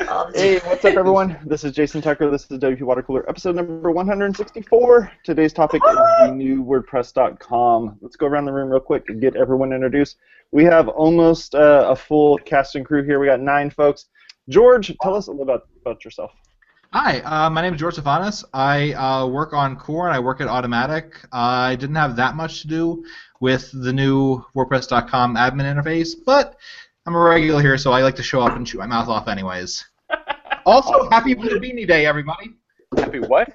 Hey, what's up, everyone? This is Jason Tucker. This is WP Water Cooler, episode number 164. Today's topic is the new WordPress.com. Let's go around the room real quick and get everyone introduced. We have almost uh, a full cast and crew here. We got nine folks. George, tell us a little about, about yourself. Hi, uh, my name is George Stephanis. I uh, work on Core and I work at Automattic. I didn't have that much to do with the new WordPress.com admin interface, but I'm a regular here, so I like to show up and shoot my mouth off anyways. Also, happy Beanie Day, everybody. Happy what?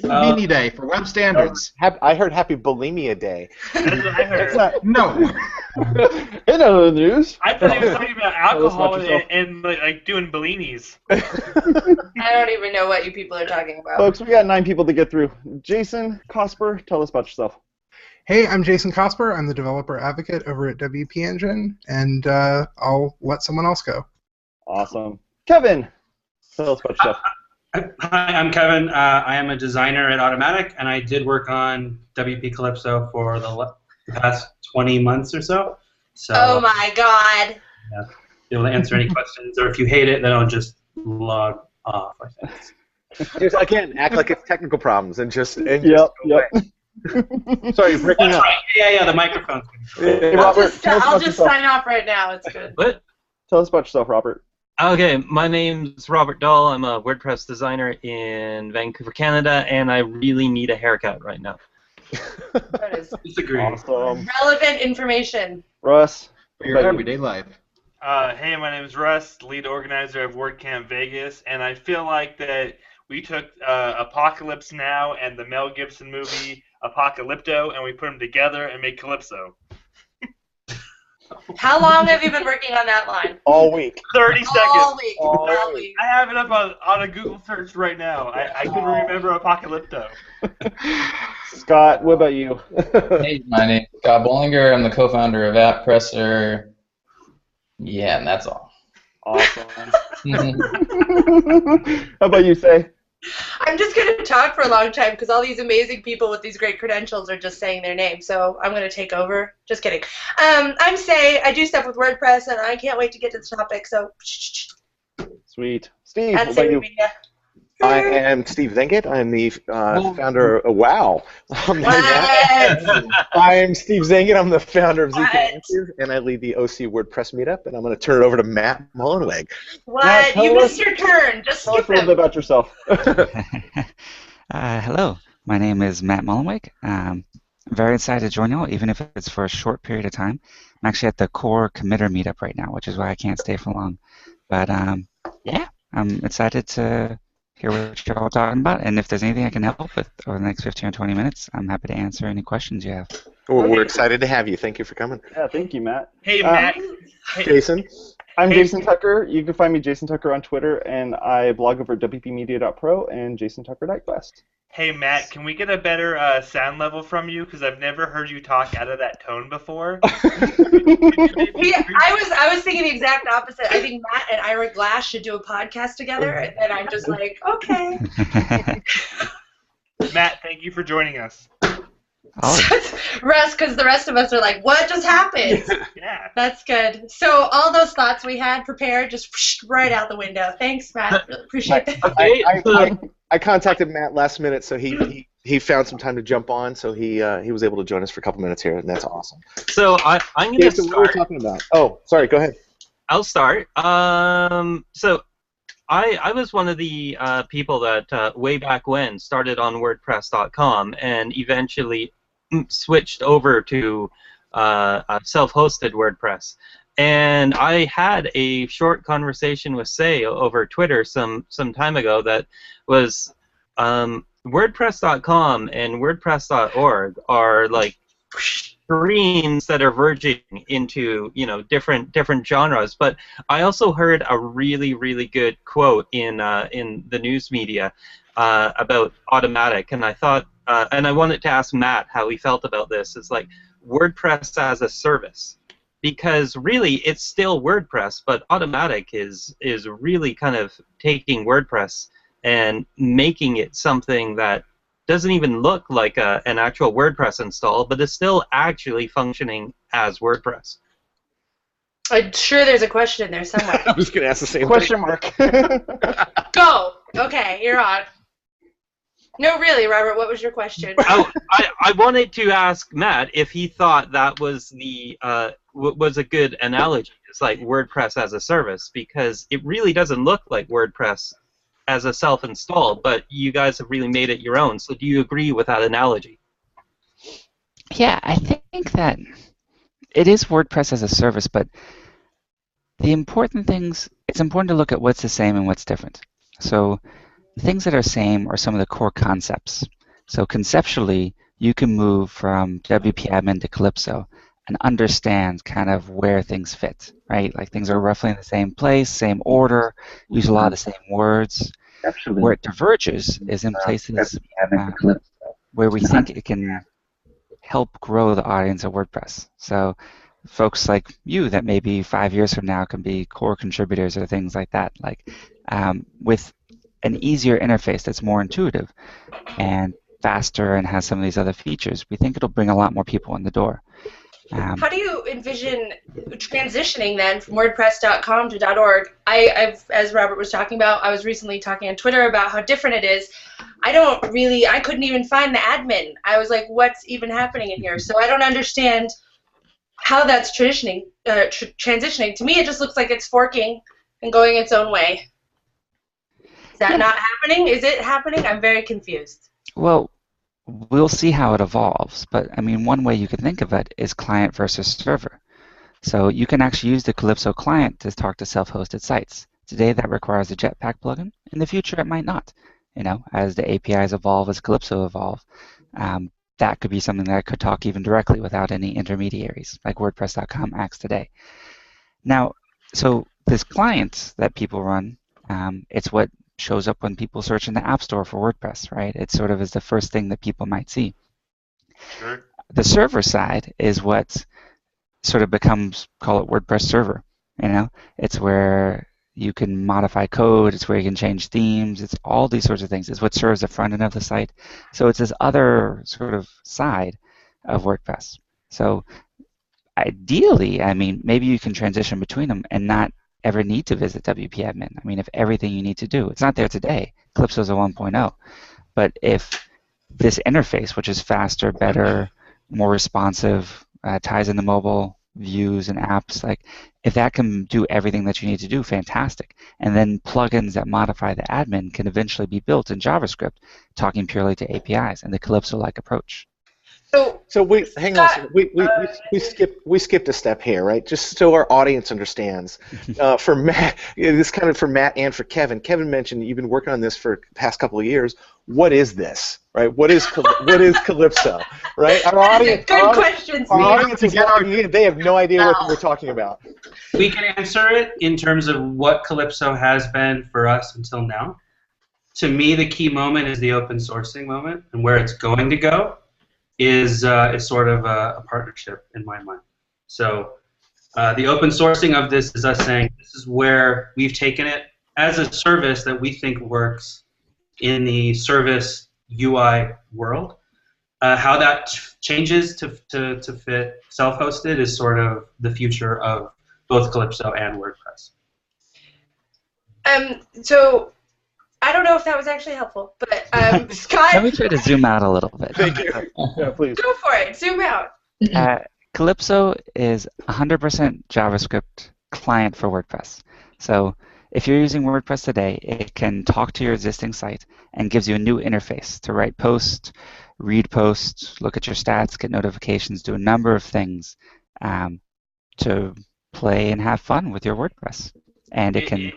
Beanie Day for web standards. Hap- I heard Happy Bulimia Day. That's what I heard. No. In other news, I thought he was talking about Tell us alcohol yourself. and, and like, like doing bellinis. I don't even know what you people are talking about. folks, we got nine people to get through. Jason Cosper, tell us about yourself. Hey, I'm Jason Cosper. I'm the developer advocate over at WP Engine, and uh, I'll let someone else go. Awesome. Kevin, tell us about yourself. Hi, I'm Kevin. Uh, I am a designer at Automattic, and I did work on WP Calypso for the, le- past 20 months or so. So oh my god. be able to answer any questions, or if you hate it, then I'll just log off. I think. Just again, act like it's technical problems and just. And Yep, just go yep. away. Sorry, you're breaking That's up. right. Yeah, yeah. The microphone's. Hey, I'll Robert, just, I'll just sign off right now. It's good. What? Tell us about yourself, Robert. Okay, my name's Robert Dall. I'm a WordPress designer in Vancouver, Canada, and I really need a haircut right now. That is Disagree. Awesome. relevant information. Russ, For your everyday life. Uh, hey, my name is Russ, lead organizer of WordCamp Vegas, and I feel like that we took uh, Apocalypse Now and the Mel Gibson movie Apocalypto, and we put them together and made Calypso. How long have you been working on that line? All week. 30 seconds. All week. All All week. I have it up on, on a Google search right now. I, I couldn't remember Apocalypto. Scott, what about you? Hey, my name's Scott Bolinger. I'm the co-founder of AppPresser. Yeah, and that's all. Awesome. How about you, Say? I'm just going to talk for a long time because all these amazing people with these great credentials are just saying their name. So I'm going to take over. Just kidding. Um, I'm Say. I do stuff with WordPress, and I can't wait to get to the topic. So, Sweet. Steve, what that's about you? Media. I am Steve Zehngut. I'm the uh, founder of Wow. I'm What? I am Steve Zehngut. I'm the founder of ZK Active, and I lead the OC WordPress meetup. And I'm going to turn it over to Matt Mullenweg. What? Matt, you tell missed us- your turn. Just Tell us a little bit about yourself. uh, hello, my name is Matt Mullenweg. Um, I'm very excited to join y'all, even if it's for a short period of time. I'm actually at the core committer meetup right now, which is why I can't stay for long. But um, yeah, I'm excited to hear what you're all talking about, and if there's anything I can help with over the next 15 or 20 minutes, I'm happy to answer any questions you have. Well, we're excited to have you. Thank you for coming. yeah, thank you, Matt. Hey, Uh, Matt. Hey, Jason? I'm Hey. Jason Tucker. You can find me Jason Tucker on Twitter, and I blog over wpmedia.pro and jasontucker.quest. hey, Matt, can we get a better uh, sound level from you? Because I've never heard you talk out of that tone before. Yeah, I was I was thinking the exact opposite. I think Matt and Ira Glass should do a podcast together, and then I'm just like, okay. Matt, thank you for joining us. oh, Russ, because the rest of us are like, what just happened? Yeah. That's good. So all those thoughts we had prepared just whoosh, right out the window. Thanks, Matt. Really appreciate that. Okay, I, I, I contacted Matt last minute, so he, he, he found some time to jump on, so he uh, he was able to join us for a couple minutes here, and that's awesome. so I, I'm going to Jason, what were we start. talking about? Oh, sorry, go ahead. I'll start. Um, so I, I was one of the uh, people that uh, way back when started on WordPress.com and eventually mm, switched over to uh, uh, self-hosted WordPress. And I had a short conversation with Say over Twitter some some time ago that was um, WordPress.com and WordPress.org are like streams that are verging into you know different different genres. But I also heard a really really good quote in uh, in the news media uh, about Automattic, and I thought uh, and I wanted to ask Matt how he felt about this. It's like WordPress as a service because really it's still WordPress, but Automattic is is really kind of taking WordPress and making it something that doesn't even look like a, an actual WordPress install, but is still actually functioning as WordPress. I'm sure there's a question in there somewhere. I was going to ask the same Question mark. Go. Okay, you're on. No, really, Robert. What was your question? oh, I, I wanted to ask Matt if he thought that was the uh, w- was a good analogy. It's like WordPress as a service because it really doesn't look like WordPress as a self-install, but you guys have really made it your own. So do you agree with that analogy? Yeah, I think that it is WordPress as a service, but the important things, it's important to look at what's the same and what's different. So the things that are same are some of the core concepts. So conceptually, you can move from WP admin to Calypso and understand kind of where things fit, right? Like things are roughly in the same place, same order, use a lot of the same words. Absolutely. Where it diverges is in places uh, where we think it can help grow the audience of WordPress. So folks like you that maybe five years from now can be core contributors or things like that, like um, with an easier interface that's more intuitive and faster and has some of these other features, we think it'll bring a lot more people in the door. Um, How do you envision transitioning then from WordPress.com to .org? I, I've, as Robert was talking about, I was recently talking on Twitter about how different it is. I don't really, I couldn't even find the admin. I was like, what's even happening in here? So I don't understand how that's transitioning. Uh, tr- transitioning to me, it just looks like it's forking and going its own way. That not happening? Is it happening? I'm very confused. Well, we'll see how it evolves, but I mean, one way you could think of it is client versus server. So you can actually use the Calypso client to talk to self-hosted sites. Today that requires a Jetpack plugin. In the future it might not. You know, as the APIs evolve, as Calypso evolve, um, that could be something that could talk even directly without any intermediaries, like WordPress.com acts today. Now, so this client that people run, um, it's what shows up when people search in the App Store for WordPress, right? It sort of is the first thing that people might see. Sure. The server side is what sort of becomes, call it WordPress server. You know, it's where you can modify code, it's where you can change themes, it's all these sorts of things. It's what serves the front end of the site. So it's this other sort of side of WordPress. So ideally, I mean, maybe you can transition between them and not ever need to visit WP admin. I mean, if everything you need to do, it's not there today. Calypso is a 1.0. But if this interface, which is faster, better, more responsive, uh, ties into mobile views and apps, like if that can do everything that you need to do, fantastic. And then plugins that modify the admin can eventually be built in JavaScript, talking purely to APIs and the Calypso-like approach. So, So we hang on. a second. We we, we, we skipped we skipped a step here, right? Just so our audience understands. Uh, for Matt, this kind of for Matt and for Kevin. Kevin mentioned you've been working on this for the past couple of years. What is this, right? What is what is Calypso, right? Our audience, Good our, questions, our Steve. audience is logging in. They have no idea what we're talking about. We can answer it in terms of what Calypso has been for us until now. To me, the key moment is the open sourcing moment, and where it's going to go is uh, is sort of a, a partnership in my mind. So uh, the open sourcing of this is us saying this is where we've taken it as a service that we think works in the service UI world. Uh, how that ch- changes to, to, to fit self-hosted is sort of the future of both Calypso and WordPress. Um, so I don't know if that was actually helpful, but um, Scott, Let me try to zoom out a little bit. Thank you. Yeah, please. go for it. Zoom out. Uh, Calypso is 100% JavaScript client for WordPress. So if you're using WordPress today, it can talk to your existing site and gives you a new interface to write posts, read posts, look at your stats, get notifications, do a number of things um, to play and have fun with your WordPress. And it can s-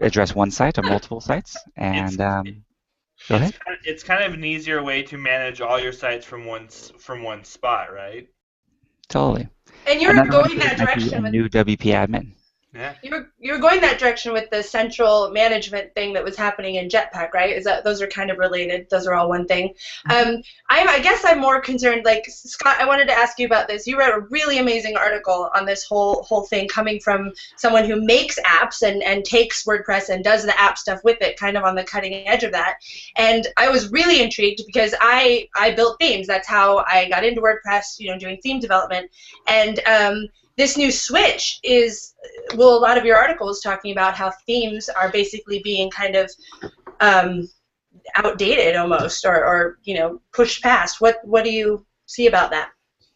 address one site or multiple sites. And um, go ahead. It's kind, of, it's kind of an easier way to manage all your sites from one from one spot, right? Totally. And you're Another going that might be direction a with new WP admin. Yeah. you're you're going that direction with the central management thing that was happening in Jetpack, right? Is that those are kind of related? Those are all one thing. Um, I'm I guess I'm more concerned. Like Scott, I wanted to ask you about this. You wrote a really amazing article on this whole whole thing, coming from someone who makes apps and and takes WordPress and does the app stuff with it, kind of on the cutting edge of that. And I was really intrigued because I I built themes. That's how I got into WordPress. You know, doing theme development. And um, this new switch is well, a lot of your articles talking about how themes are basically being kind of um, outdated almost, or, or you know pushed past. What what do you see about that?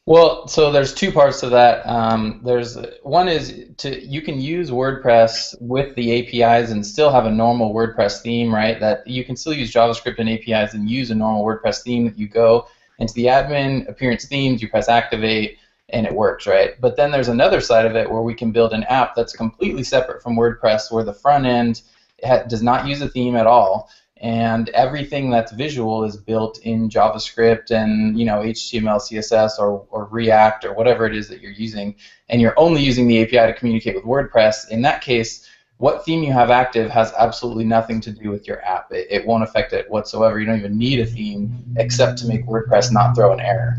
Well, so there's two parts to that. Um, there's one is to you can use WordPress with the APIs and still have a normal WordPress theme, right? That you can still use JavaScript and APIs and use a normal WordPress theme. That you go into the admin appearance themes, you press activate, and it works, right? But then there's another side of it where we can build an app that's completely separate from WordPress, where the front end does not use a theme at all and everything that's visual is built in JavaScript and you know HTML, CSS, or, or React or whatever it is that you're using, and you're only using the API to communicate with WordPress. In that case, what theme you have active has absolutely nothing to do with your app. It, it won't affect it whatsoever. You don't even need a theme except to make WordPress not throw an error.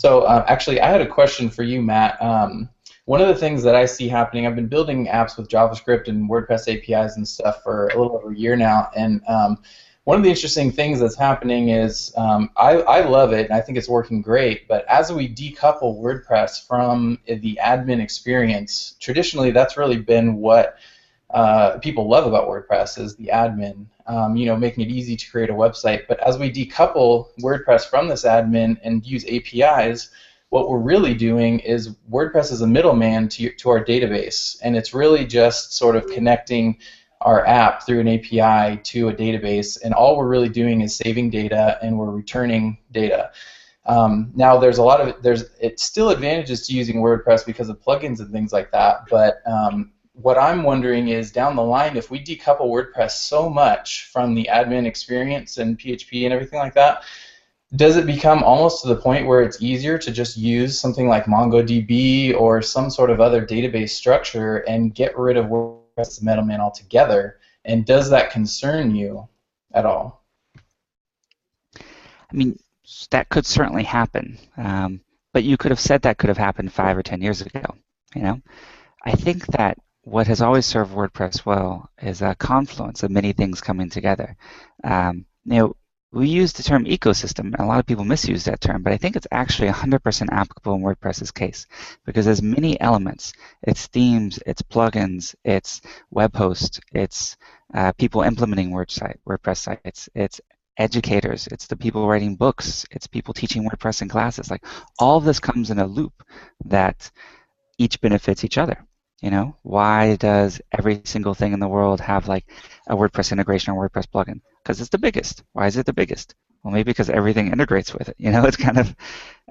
So uh, actually, I had a question for you, Matt. Um, one of the things that I see happening, I've been building apps with JavaScript and WordPress APIs and stuff for a little over a year now, and um, one of the interesting things that's happening is um, I, I love it and I think it's working great, but as we decouple WordPress from the admin experience, traditionally that's really been what uh, people love about WordPress is the admin, um, you know, making it easy to create a website. But as we decouple WordPress from this admin and use APIs, what we're really doing is WordPress is a middleman to, to our database, and it's really just sort of connecting our app through an API to a database, and all we're really doing is saving data and we're returning data. Um, now, there's a lot of there's it's still advantages to using WordPress because of plugins and things like that, but um, what I'm wondering is down the line, if we decouple WordPress so much from the admin experience and PHP and everything like that, does it become almost to the point where it's easier to just use something like MongoDB or some sort of other database structure and get rid of WordPress middleman altogether? And does that concern you at all? I mean, that could certainly happen. Um, but you could have said that could have happened five or ten years ago. You know, I think that what has always served WordPress well is a confluence of many things coming together. Um, you know, we use the term ecosystem, and a lot of people misuse that term, but I think it's actually 100% applicable in WordPress's case because there's many elements. It's themes, it's plugins, it's web hosts, it's uh, people implementing WordPress sites, it's educators, it's the people writing books, it's people teaching WordPress in classes. Like all of this comes in a loop that each benefits each other. You know, why does every single thing in the world have like a WordPress integration or WordPress plugin? Because it's the biggest. Why is it the biggest? Well, maybe because everything integrates with it. You know, it's kind of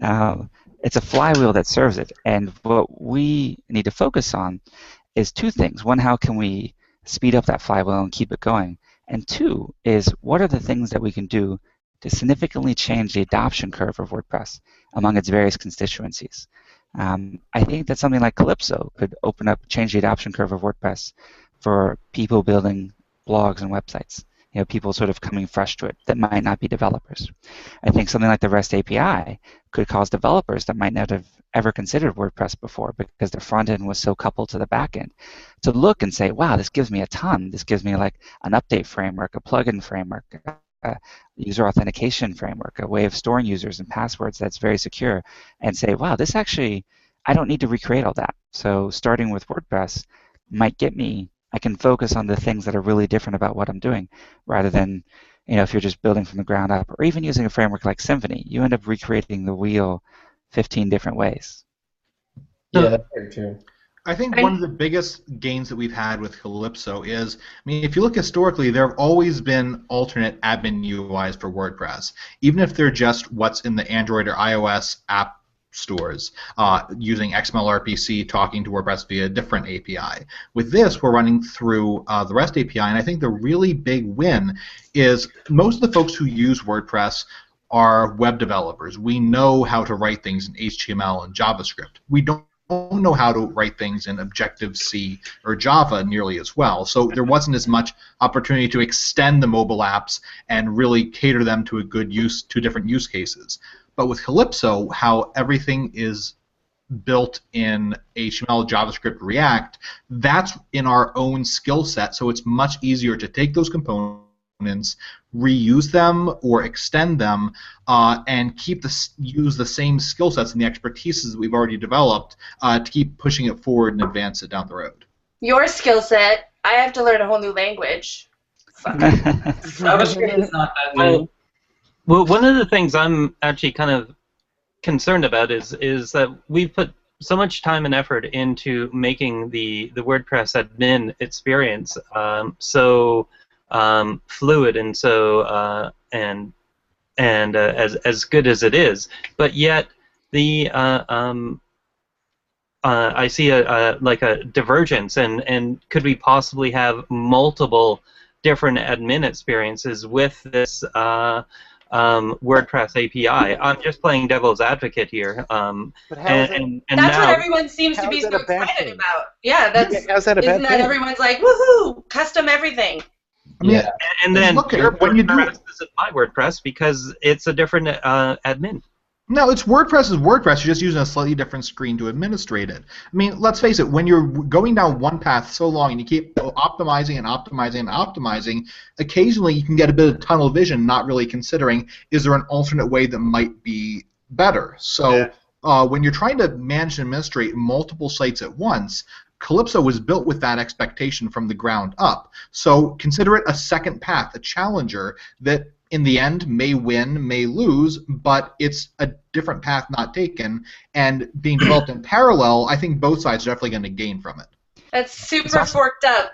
uh, it's a flywheel that serves it. And what we need to focus on is two things. One, how can we speed up that flywheel and keep it going? And two is what are the things that we can do to significantly change the adoption curve of WordPress among its various constituencies. Um, I think that something like Calypso could open up, change the adoption curve of WordPress for people building blogs and websites. You know, people sort of coming fresh to it that might not be developers. I think something like the REST API could cause developers that might not have ever considered WordPress before because the front end was so coupled to the back end to look and say, wow, this gives me a ton. This gives me like an update framework, a plugin framework, a user authentication framework, a way of storing users and passwords that's very secure, and say, wow, this actually, I don't need to recreate all that. So starting with WordPress might get me, I can focus on the things that are really different about what I'm doing rather than, you know, if you're just building from the ground up or even using a framework like Symfony, you end up recreating the wheel 15 different ways. Yeah, that's very true. I think one of the biggest gains that we've had with Calypso is, I mean, if you look historically, there have always been alternate admin UIs for WordPress, even if they're just what's in the Android or iOS app stores uh, using XML RPC talking to WordPress via a different API. With this, we're running through uh, the REST API, and I think the really big win is most of the folks who use WordPress are web developers. We know how to write things in HTML and JavaScript. We don't don't know how to write things in Objective C or Java nearly as well. So there wasn't as much opportunity to extend the mobile apps and really cater them to a good use to different use cases. But with Calypso, how everything is built in HTML, JavaScript, React, that's in our own skill set. So it's much easier to take those components components, reuse them or extend them, uh, and keep the use the same skill sets and the expertise that we've already developed uh, to keep pushing it forward and advance it down the road. Your skill set, I have to learn a whole new language. JavaScript is not that new. Well, one of the things I'm actually kind of concerned about is is that we've put so much time and effort into making the the WordPress admin experience um, so um, fluid and so uh, and and uh, as as good as it is, but yet the uh, um, uh, I see a, a like a divergence, and and could we possibly have multiple different admin experiences with this? Uh, um, WordPress API. I'm just playing devil's advocate here. Um, But how and, is that- and, and That's now, what everyone seems to be so excited thing? about. Yeah, that's Yeah, how's that a bad isn't that thing? everyone's like, woohoo, custom everything. I mean, Yeah. and then Look at your it, when you do WordPress it- isn't my WordPress because it's a different uh, admin. No, it's WordPress is WordPress. You're just using a slightly different screen to administrate it. I mean, let's face it. When you're going down one path so long and you keep optimizing and optimizing and optimizing, occasionally you can get a bit of tunnel vision, not really considering is there an alternate way that might be better. So Yeah. uh, when you're trying to manage and administrate multiple sites at once. Calypso was built with that expectation from the ground up. So consider it a second path, a challenger that in the end may win, may lose, but it's a different path not taken and being developed in parallel. I think both sides are definitely going to gain from it. That's super It's awesome. forked up.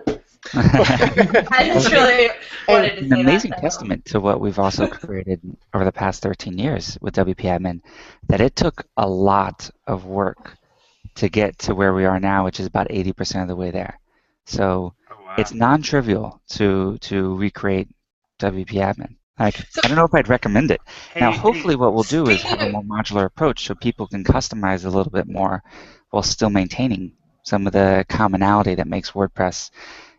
I just really wanted to an say amazing that. testament to what we've also created over the past 13 years with WP Admin, that it took a lot of work to get to where we are now, which is about 80% of the way there. So Oh, wow. it's non-trivial to to recreate WP Admin. Like So- I don't know if I'd recommend it. now, Hey, hopefully, what we'll do is have a more modular approach so people can customize a little bit more while still maintaining some of the commonality that makes WordPress.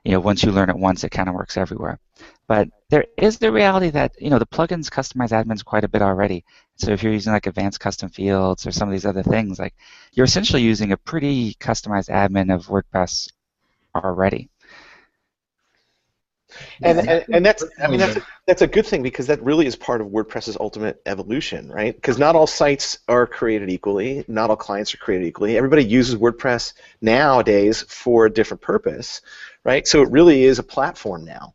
You know, once you learn it once, it kind of works everywhere. But there is the reality that you know the plugins customize admins quite a bit already. So if you're using like advanced custom fields or some of these other things, like you're essentially using a pretty customized admin of WordPress already. and, and, and that's I mean oh, that's a, that's a good thing because that really is part of WordPress's ultimate evolution, right? Because not all sites are created equally, not all clients are created equally. Everybody uses WordPress nowadays for a different purpose, right? So it really is a platform now.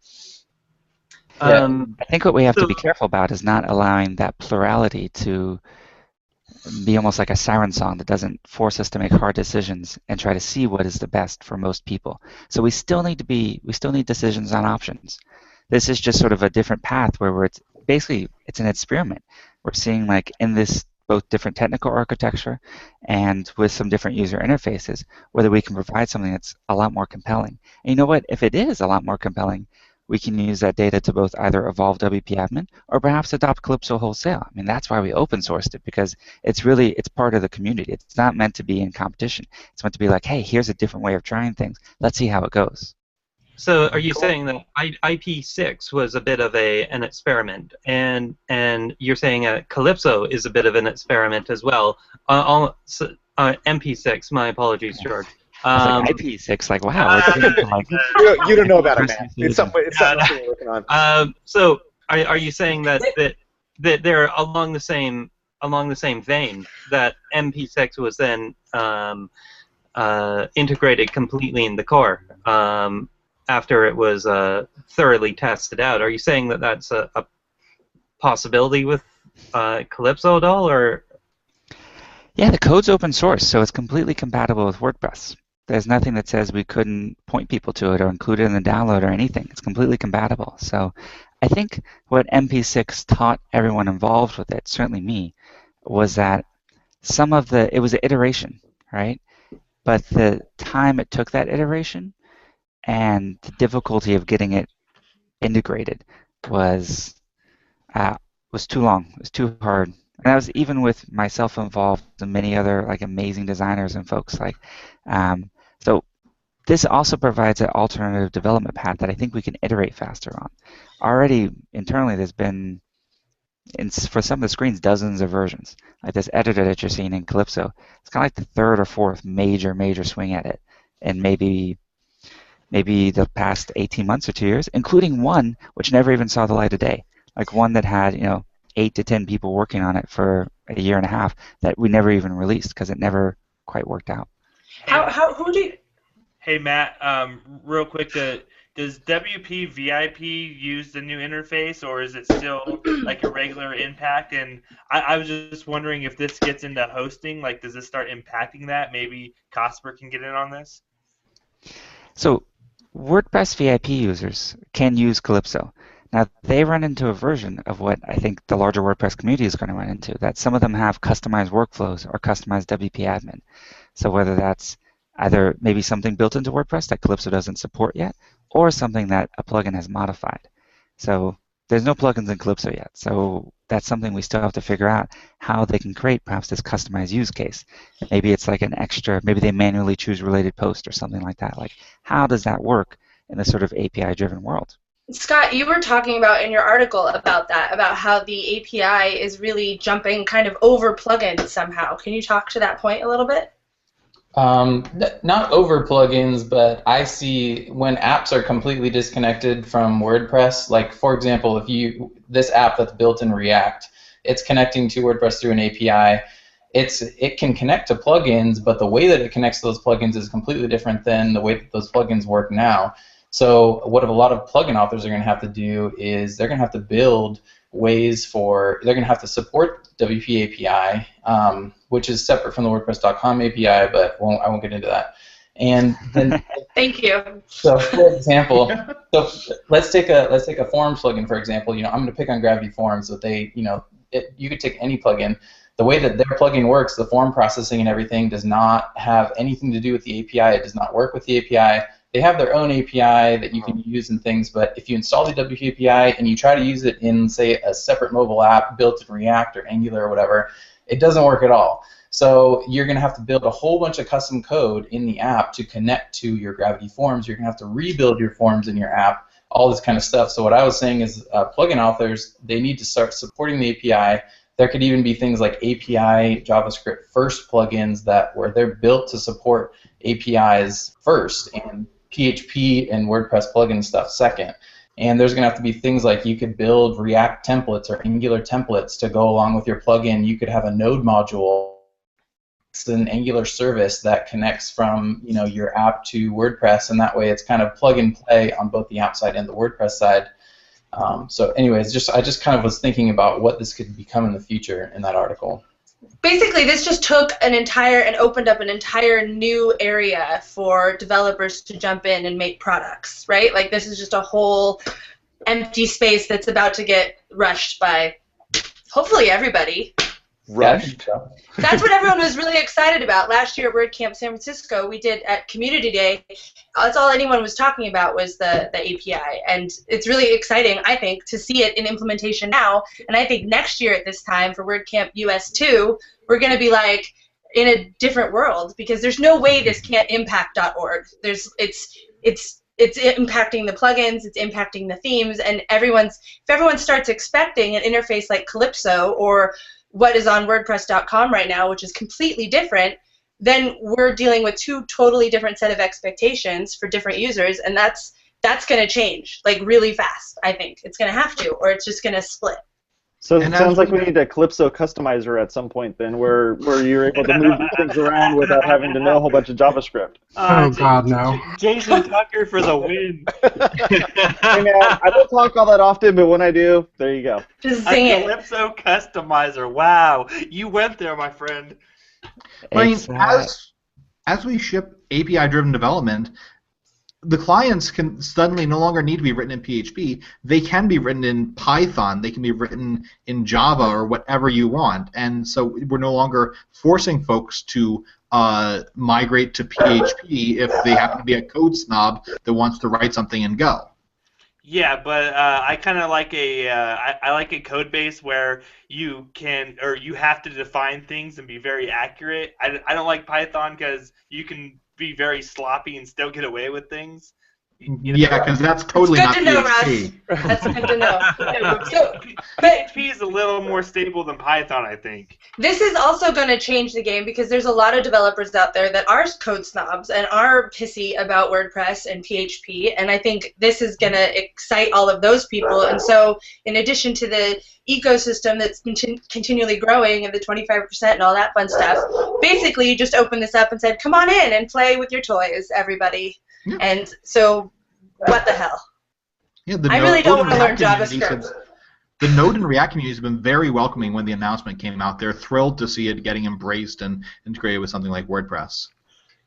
Yeah. Um, I think what we have to be careful about is not allowing that plurality to be almost like a siren song that doesn't force us to make hard decisions and try to see what is the best for most people. So we still need to be we still need decisions on options. This is just sort of a different path where we're it's basically it's an experiment. We're seeing like in this both different technical architecture and with some different user interfaces whether we can provide something that's a lot more compelling. And you know what? If it is a lot more compelling, we can use that data to both either evolve WP Admin or perhaps adopt Calypso wholesale. I mean, that's why we open sourced it because it's really it's part of the community. It's not meant to be in competition. It's meant to be like, hey, here's a different way of trying things. Let's see how it goes. so are you saying that IP6 was a bit of a an experiment, and and you're saying uh, Calypso is a bit of an experiment as well? Uh, all, so, uh, MP6. My apologies, George. I was Um, like, IP6, like, wow, we're getting to, like, You don't, you don't know about it, man. It's something, it's something Yeah. else we're working on. Um, so are, are you saying that, that that they're along the same along the same vein that MP6 was then um, uh, integrated completely in the core um, after it was uh, thoroughly tested out? Are you saying that that's a, a possibility with uh, Calypso at all, or Yeah, the code's open source, so it's completely compatible with WordPress. There's nothing that says we couldn't point people to it or include it in the download or anything. It's completely compatible. So I think what MP6 taught everyone involved with it, certainly me, was that some of the, it was an iteration, right? But the time it took that iteration and the difficulty of getting it integrated was uh, was too long. It was too hard. And that was even with myself involved and many other like amazing designers and folks like. Um, so this also provides an alternative development path that I think we can iterate faster on. Already internally, there's been for some of the screens dozens of versions. Like this editor that you're seeing in Calypso, it's kind of like the third or fourth major major swing at it, and maybe maybe the past 18 months or two years, including one which never even saw the light of day, like one that had you know eight to ten people working on it for a year and a half that we never even released because it never quite worked out. How, how who do you, Hey Matt, um, real quick, the, does WP VIP use the new interface, or is it still like a regular Impact? And I, I was just wondering if this gets into hosting, like, does this start impacting that? Maybe Cosper can get in on this. So WordPress VIP users can use Calypso. Now they run into a version of what I think the larger WordPress community is going to run into. That some of them have customized workflows or customized WP admin. So whether that's either maybe something built into WordPress that Calypso doesn't support yet, or something that a plugin has modified. So there's no plugins in Calypso yet. So that's something we still have to figure out how they can create perhaps this customized use case. Maybe it's like an extra, maybe they manually choose related post or something like that. Like how does that work in this sort of API driven world? Scott, you were talking about in your article about that, about how the API is really jumping kind of over plugins somehow. Can you talk to that point a little bit? Um, not over plugins, but I see when apps are completely disconnected from WordPress. Like for example, if you this app that's built in React, it's connecting to WordPress through an API. It's it can connect to plugins, but the way that it connects to those plugins is completely different than the way that those plugins work now. So what a lot of plugin authors are going to have to do is they're going to have to build ways for they're going to have to support WP API, um, which is separate from the WordPress.com API, but won't, I won't get into that. And then, Thank you. so for example, so let's take a let's take a forms plugin for example. You know, I'm going to pick on Gravity Forms, but they, you know, it, you could take any plugin. The way that their plugin works, the form processing and everything does not have anything to do with the API. It does not work with the API they have their own API that you can use and things, but if you install the WP API and you try to use it in, say, a separate mobile app built in React or Angular or whatever, it doesn't work at all. So you're going to have to build a whole bunch of custom code in the app to connect to your Gravity Forms. You're going to have to rebuild your forms in your app, all this kind of stuff. So what I was saying is uh, plugin authors, they need to start supporting the API. There could even be things like API JavaScript first plugins that where they're built to support APIs first and PHP and WordPress plugin stuff second. And there's going to have to be things like you could build React templates or Angular templates to go along with your plugin. You could have a node module. It's an Angular service that connects from you know your app to WordPress, and that way it's kind of plug and play on both the app side and the WordPress side. Um, so, anyways, just I just kind of was thinking about what this could become in the future in that article basically this just took an entire and opened up an entire new area for developers to jump in and make products right? Like this is just a whole empty space that's about to get rushed by hopefully everybody Rushed. that's what everyone was really excited about last year at WordCamp San Francisco. We did at Community Day. That's all anyone was talking about was the the API, and it's really exciting, I think, to see it in implementation now. And I think next year at this time for WordCamp US two, we're going to be like in a different world because there's no way this can't impact .org. There's it's it's it's impacting the plugins, it's impacting the themes, and everyone's if everyone starts expecting an interface like Calypso or what is on WordPress.com right now, which is completely different, then we're dealing with two totally different set of expectations for different users, and that's that's going to change like really fast. I think it's going to have to, or it's just going to split. So it And sounds like we- we need a Calypso customizer at some point then, where where you're able to move things around without having to know a whole bunch of JavaScript. Oh, J- God, no. J- Jason Tucker for the win. Hey man, I don't talk all that often, but when I do, there you go. Just A sing it. Calypso customizer. Wow, you went there, my friend. I mean, uh, as as we ship API-driven development, the clients can suddenly no longer need to be written in PHP. They can be written in Python. They can be written in Java or whatever you want. And so we're no longer forcing folks to uh, migrate to PHP if they happen to be a code snob that wants to write something in Go. Yeah, but uh, I kind of like a uh, I, I like a code base where you can or you have to define things and be very accurate. I, I don't like Python because you can be very sloppy and still get away with things. You know, Yeah, because that's totally good not to know, PHP. That's good to know. So, but PHP is a little more stable than Python, I think. This is also going to change the game because there's a lot of developers out there that are code snobs and are pissy about WordPress and PHP, and I think this is going to excite all of those people. And so, in addition to the ecosystem that's contin- continually growing and the 25% and all that fun stuff, basically you just open this up and said, "Come on in and play with your toys, everybody." Yeah. And so, what the hell? Yeah, the I Node- really don't wanna and learn React community JavaScript. said- The Node and React community has been very welcoming when the announcement came out. They're thrilled to see it getting embraced and integrated with something like WordPress.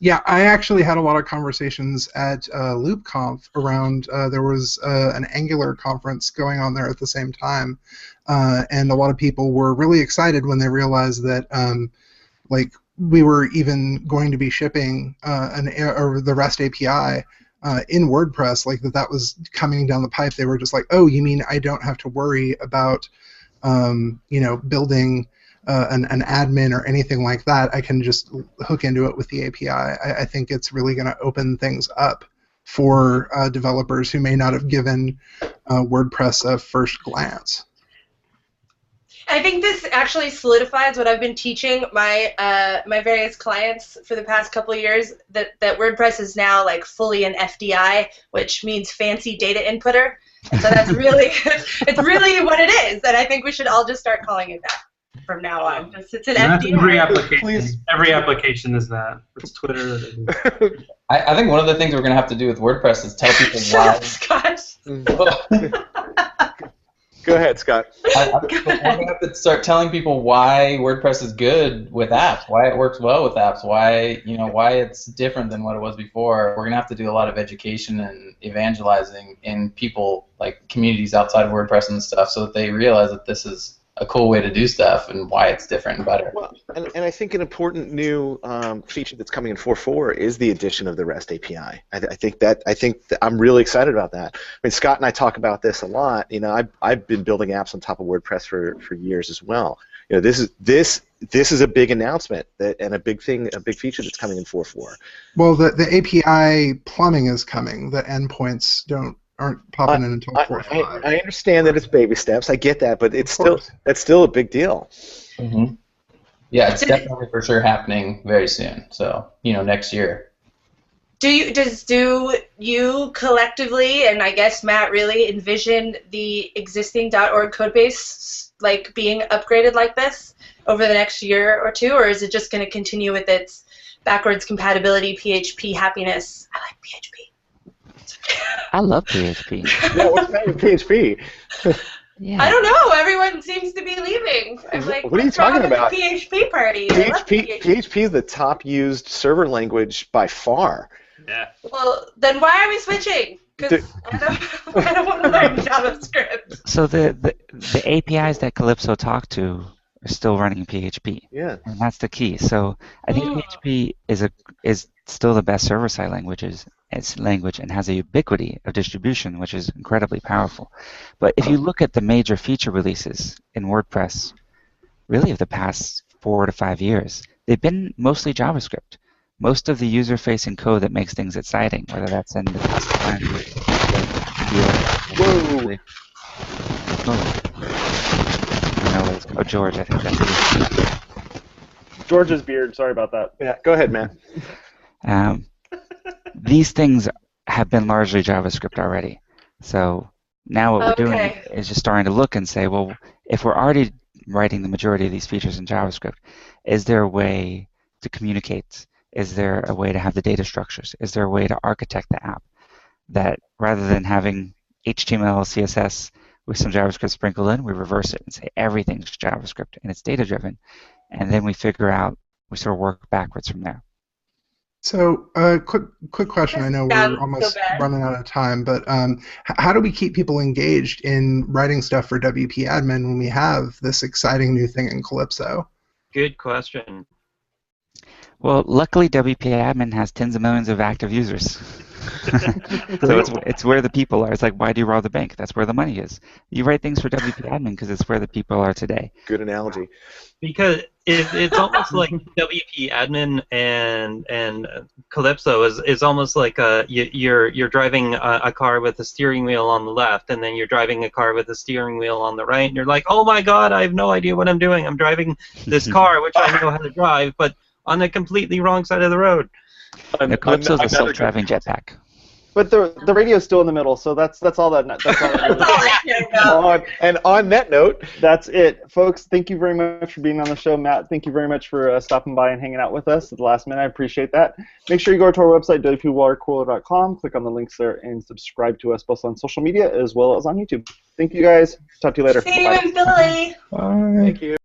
Yeah, I actually had a lot of conversations at uh, LoopConf around. Uh, there was uh, an Angular conference going on there at the same time, uh, and a lot of people were really excited when they realized that, um, like, we were even going to be shipping uh, an or the REST API uh, in WordPress, like that that was coming down the pipe. They were just like, "Oh, you mean I don't have to worry about, um, you know, building." uh, an, an admin or anything like that, I can just hook into it with the API. I, I think it's really going to open things up for uh, developers who may not have given uh, WordPress a first glance. I think this actually solidifies what I've been teaching my uh, my various clients for the past couple of years that, that WordPress is now like fully an FDI, which means fancy data inputter. And so that's really it's really what it is, and I think we should all just start calling it that from now on. Just, it's an And that's every application. Please. Every application is that. It's Twitter. I, I think one of the things we're going to have to do with WordPress is tell people Shut why. Scott. Go ahead, Scott. I, I think we're going to have to start telling people why WordPress is good with apps, why it works well with apps, why you know why it's different than what it was before. We're going to have to do a lot of education and evangelizing in people like communities outside of WordPress and stuff, so that they realize that this is a cool way to do stuff and why it's different and better. Well, and, and I think an important new um, feature that's coming in 4.4 is the addition of the REST API. I, th- I think that I think that I'm really excited about that. I mean, Scott and I talk about this a lot. You know, I've, I've been building apps on top of WordPress for, for years as well. You know, this is this this is a big announcement that and a big thing, a big feature that's coming in 4.4. Well, the, the API plumbing is coming. The endpoints don't aren't popping in until I, 4.5. I, I understand that it's baby steps. I get that, but it's still that's still a big deal. hmm Yeah, it's So- definitely for sure happening very soon. So you know, next year. Do you does do you collectively and I guess Matt really envision the existing .org codebase like being upgraded like this over the next year or two, or is it just going to continue with its backwards compatibility, PHP happiness? I like PHP. I love PHP. yeah, what's wrong with PHP? Yeah. I don't know. Everyone seems to be leaving. I'm like, What are you what's talking with the about? PHP party. I love PHP, PHP is the top used server language by far. Yeah. Well, then why are we switching? Because I don't, I don't want to learn JavaScript. So the, the the APIs that Calypso talked to are still running PHP, Yeah. and that's the key. So I think Mm. PHP is a is still the best server-side languages its language and has a ubiquity of distribution, which is incredibly powerful. But if you look at the major feature releases in WordPress, really of the past four to five years, they've been mostly JavaScript. Most of the user-facing code that makes things exciting, whether that's in the custom language, Whoa. Oh. I know what it's. Oh, George, I think that's it. George's beard. Sorry about that. Yeah. Go ahead, man. Um, these things have been largely JavaScript already. So now what we're doing is just starting to look and say, well, if we're already writing the majority of these features in JavaScript, is there a way to communicate? Is there a way to have the data structures? Is there a way to architect the app that rather than having HTML, CSS with some JavaScript sprinkled in, we reverse it and say everything's JavaScript and it's data driven, and then we figure out we sort of work backwards from there. So, uh, quick, quick question. I know we're almost bad. running out of time, but um, h- how do we keep people engaged in writing stuff for WP Admin when we have this exciting new thing in Calypso? Good question. Well, luckily WP Admin has tens of millions of active users. so it's it's where the people are. It's like why do you rob the bank? That's where the money is. You write things for WP Admin because it's where the people are today. Good analogy. because it, it's almost like WP admin and and uh, Calypso is, is almost like uh you, you're you're driving a, a car with a steering wheel on the left and then you're driving a car with a steering wheel on the right and you're like oh my god I have no idea what I'm doing I'm driving this car which I know how to drive but on the completely wrong side of the road. The Calypso's a self-driving jetpack. But the the radio's still in the middle, so that's that's all that. That's all that really That's all I care about. On, and on that note, That's it, folks. Thank you very much for being on the show, Matt. Thank you very much for uh, stopping by and hanging out with us at the last minute. I appreciate that. Make sure you go to our website, wpwatercooler.com, click on the links there, and subscribe to us both on social media as well as on YouTube. Thank you, guys. Talk to you later. See you Bye. in Philly. Bye. thank you.